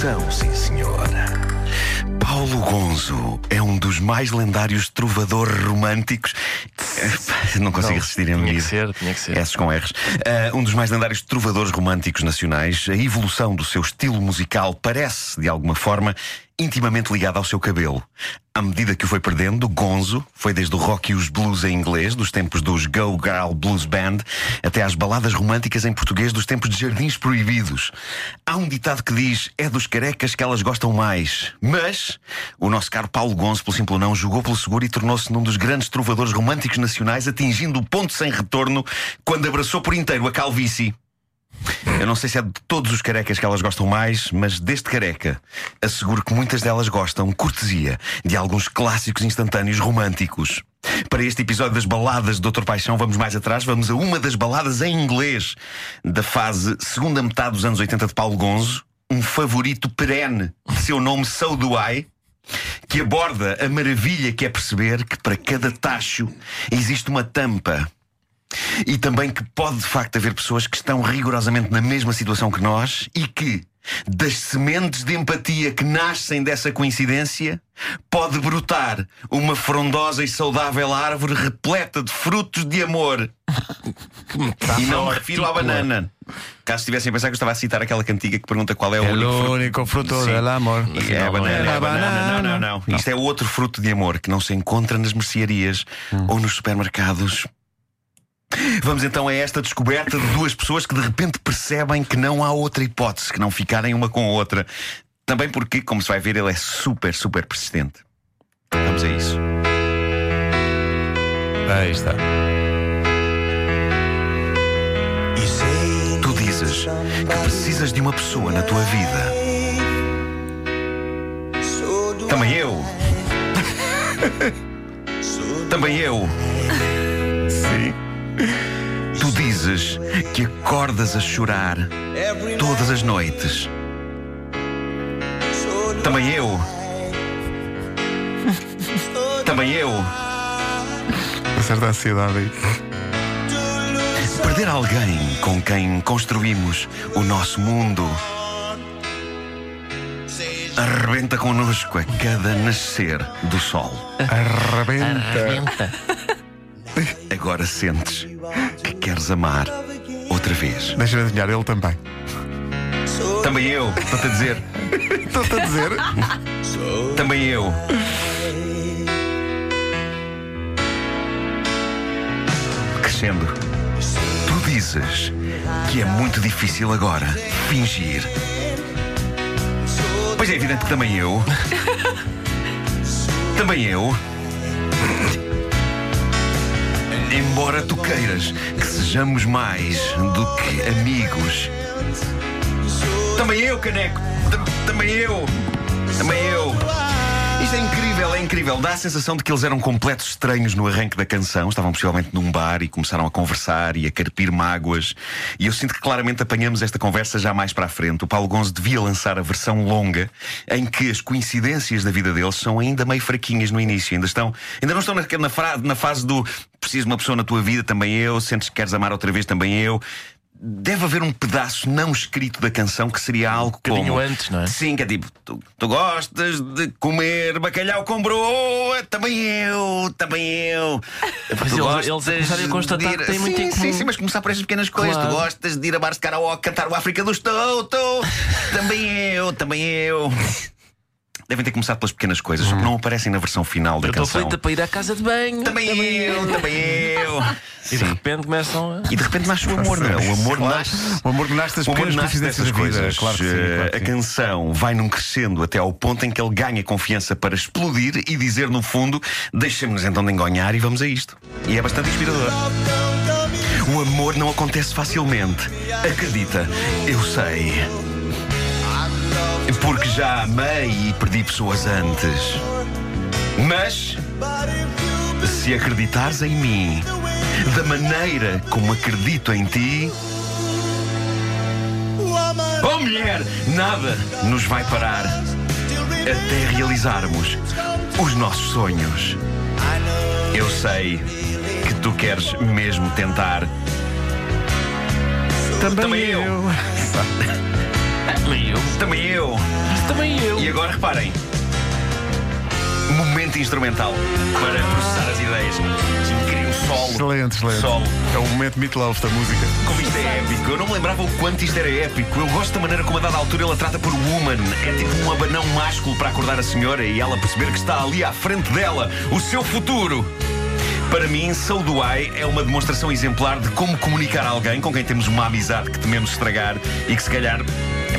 canção, sim senhora. Paulo Gonzo é um dos mais lendários trovadores românticos. Não consigo Não, resistir tinha mim. que ser, tinha que ser. S com R's. Ah, um dos mais lendários trovadores românticos nacionais. A evolução do seu estilo musical parece, de alguma forma, intimamente ligada ao seu cabelo. À medida que o foi perdendo, Gonzo foi desde o rock e os blues em inglês, dos tempos dos Go Girl Blues Band, até às baladas românticas em português dos tempos de Jardins Proibidos. Há um ditado que diz: é dos carecas que elas gostam mais. Mas o nosso caro Paulo Gonzo, pelo simples não, jogou pelo seguro e tornou-se num dos grandes trovadores românticos nacionais, atingindo o ponto sem retorno quando abraçou por inteiro a calvície. Eu não sei se é de todos os carecas que elas gostam mais, mas deste careca asseguro que muitas delas gostam, cortesia, de alguns clássicos instantâneos românticos. Para este episódio das baladas de Doutor Paixão, vamos mais atrás, vamos a uma das baladas em inglês da fase segunda metade dos anos 80 de Paulo Gonzo, um favorito perene seu nome So Do I que aborda a maravilha que é perceber que para cada tacho existe uma tampa. E também que pode de facto haver pessoas que estão rigorosamente na mesma situação que nós e que, das sementes de empatia que nascem dessa coincidência, pode brotar uma frondosa e saudável árvore repleta de frutos de amor. E não me refiro à banana. Caso estivessem a pensar que eu estava a citar aquela cantiga que pergunta qual é o El único fruto. único fruto Sim. del amor. E é a não banana, é. é a banana. banana. Não, não, não. Isto é outro fruto de amor que não se encontra nas mercearias ou nos supermercados. Vamos então a esta descoberta de duas pessoas que de repente percebem que não há outra hipótese que não ficarem uma com a outra. Também porque, como se vai ver, ele é super, super persistente. Vamos a isso. Aí está. Tu dizes que precisas de uma pessoa na tua vida. Também eu. Também eu. Dizes que acordas a chorar todas as noites. Também eu. Também eu. Uma certa ansiedade aí. Perder alguém com quem construímos o nosso mundo arrebenta connosco a cada nascer do sol. Arrebenta. Arrebenta. Agora sentes que queres amar outra vez. Deixa-me adivinhar, ele também. Também eu, estou-te a dizer. Estou-te a dizer. Também eu. Crescendo. Tu dizes que é muito difícil agora fingir. Pois é evidente que também eu. Também eu. Embora tu queiras que sejamos mais do que amigos. Também eu, caneco. Tam- Também eu. Também eu. Isto é incrível, é incrível. Dá a sensação de que eles eram completos estranhos no arranque da canção. Estavam possivelmente num bar e começaram a conversar e a carpir mágoas. E eu sinto que claramente apanhamos esta conversa já mais para a frente. O Paulo Gonzo devia lançar a versão longa em que as coincidências da vida deles são ainda meio fraquinhas no início. Ainda, estão, ainda não estão na, na, na fase do preciso de uma pessoa na tua vida, também eu. Sentes que queres amar outra vez, também eu. Deve haver um pedaço não escrito da canção que seria algo bocadinho como... antes, não é? Sim, que é tipo, tu, tu gostas de comer bacalhau com broa? Também eu, também eu. Mas Tu eles- eles começaram a constatar ir- que têm sim, muito em Sim, comum. sim, mas começar por estas pequenas coisas. Tu Claro. gostas de ir a bares de karaoke cantar o África do Toto? Também eu, também eu. Devem ter começado pelas pequenas coisas, só que não aparecem na versão final da Eu estou canção. feita para ir à casa de banho. Também eu, também eu. E de Sim. repente começam a. E de repente nasce o amor, não é? O amor Claro. nasce. O amor nasce das O amor pequenas nasce coincidências dessas da vida. coisas. Claro que sim. Eh, claro que a sim. canção vai num crescendo até ao ponto em que ele ganha confiança para explodir e dizer no fundo: deixemos-nos então de engonhar e vamos a isto. E é bastante inspirador. O amor não acontece facilmente. Acredita, eu sei. Porque já amei e perdi pessoas antes. Mas, se acreditares em mim, da maneira como acredito em ti. Oh mulher, nada nos vai parar até realizarmos os nossos sonhos. Eu sei que tu queres mesmo tentar. Também, Também eu. eu. Também eu. Também eu. Também eu. E agora reparem. Momento instrumental para processar as ideias. Incrível solo. Excelente, excelente. Solo. É o momento meatloaf da música. Como isto é épico. Eu não me lembrava o quanto isto era épico. Eu gosto da maneira como a dada altura ele a trata por woman. É tipo um abanão másculo para acordar a senhora e ela perceber que está ali à frente dela o seu futuro. Para mim, So Do I é uma demonstração exemplar de como comunicar a alguém com quem temos uma amizade que tememos estragar e que se calhar.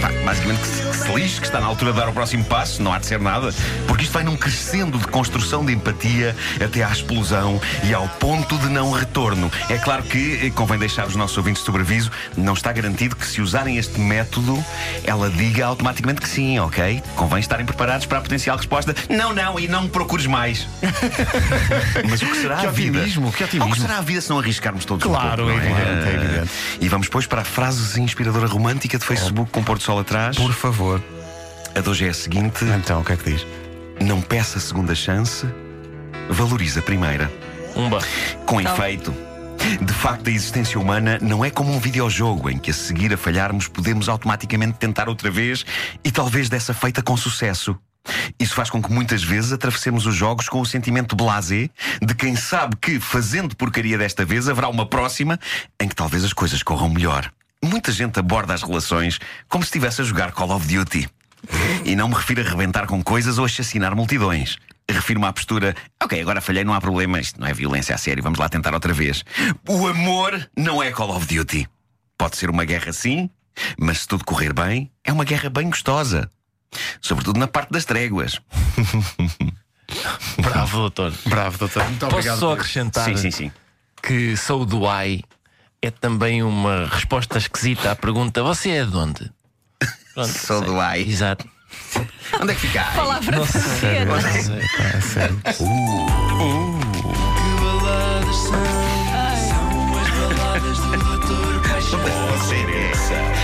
Epá, basicamente que se, que se lixe, que está na altura de dar o próximo passo, não há de ser nada, porque isto vai num crescendo de construção de empatia até à explosão e ao ponto de não retorno. É claro que eh, convém deixar os nossos ouvintes de sobreaviso, não está garantido que se usarem este método, ela diga automaticamente que sim, ok? Convém estarem preparados para a potencial resposta: não, não, e não me procures mais. Mas o que será Que a vida? otimismo, que otimismo. O que será a vida se não arriscarmos todos Claro, um pouco, é não evidente, é evidente. E vamos depois para a frase inspiradora romântica de Facebook com Porto Sol atrás. Por favor. A de hoje é a seguinte: Então, o que é que diz? Não peça a segunda chance, valoriza a primeira. Umba. Com efeito. De facto, a existência humana não é como um videojogo em que, a seguir a falharmos, podemos automaticamente tentar outra vez e talvez dessa feita com sucesso. Isso faz com que muitas vezes atravessemos os jogos com o sentimento blasé de quem sabe que, fazendo porcaria desta vez, haverá uma próxima em que talvez as coisas corram melhor. Muita gente aborda as relações como se estivesse a jogar Call of Duty. E não me refiro a rebentar com coisas ou a chacinar multidões. Refiro-me à postura, ok, agora falhei, não há problema, isto não é violência a sério, vamos lá tentar outra vez. O amor não é Call of Duty. Pode ser uma guerra sim, mas se tudo correr bem, é uma guerra bem gostosa. Sobretudo na parte das tréguas. Bravo, doutor. Bravo, doutor. Muito Posso obrigado. só acrescentar Sim, sim, sim. que sou do AI é também uma resposta esquisita à pergunta: você é de onde? Pronto, Sou sei. do AI. Exato. Onde é que fica? aí? Palavra Não sei. Não sei. Ah, sério. Pode ser essa.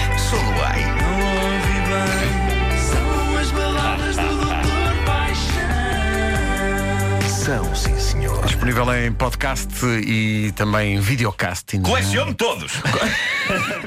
Disponível em podcast e também videocast. Colecione todos.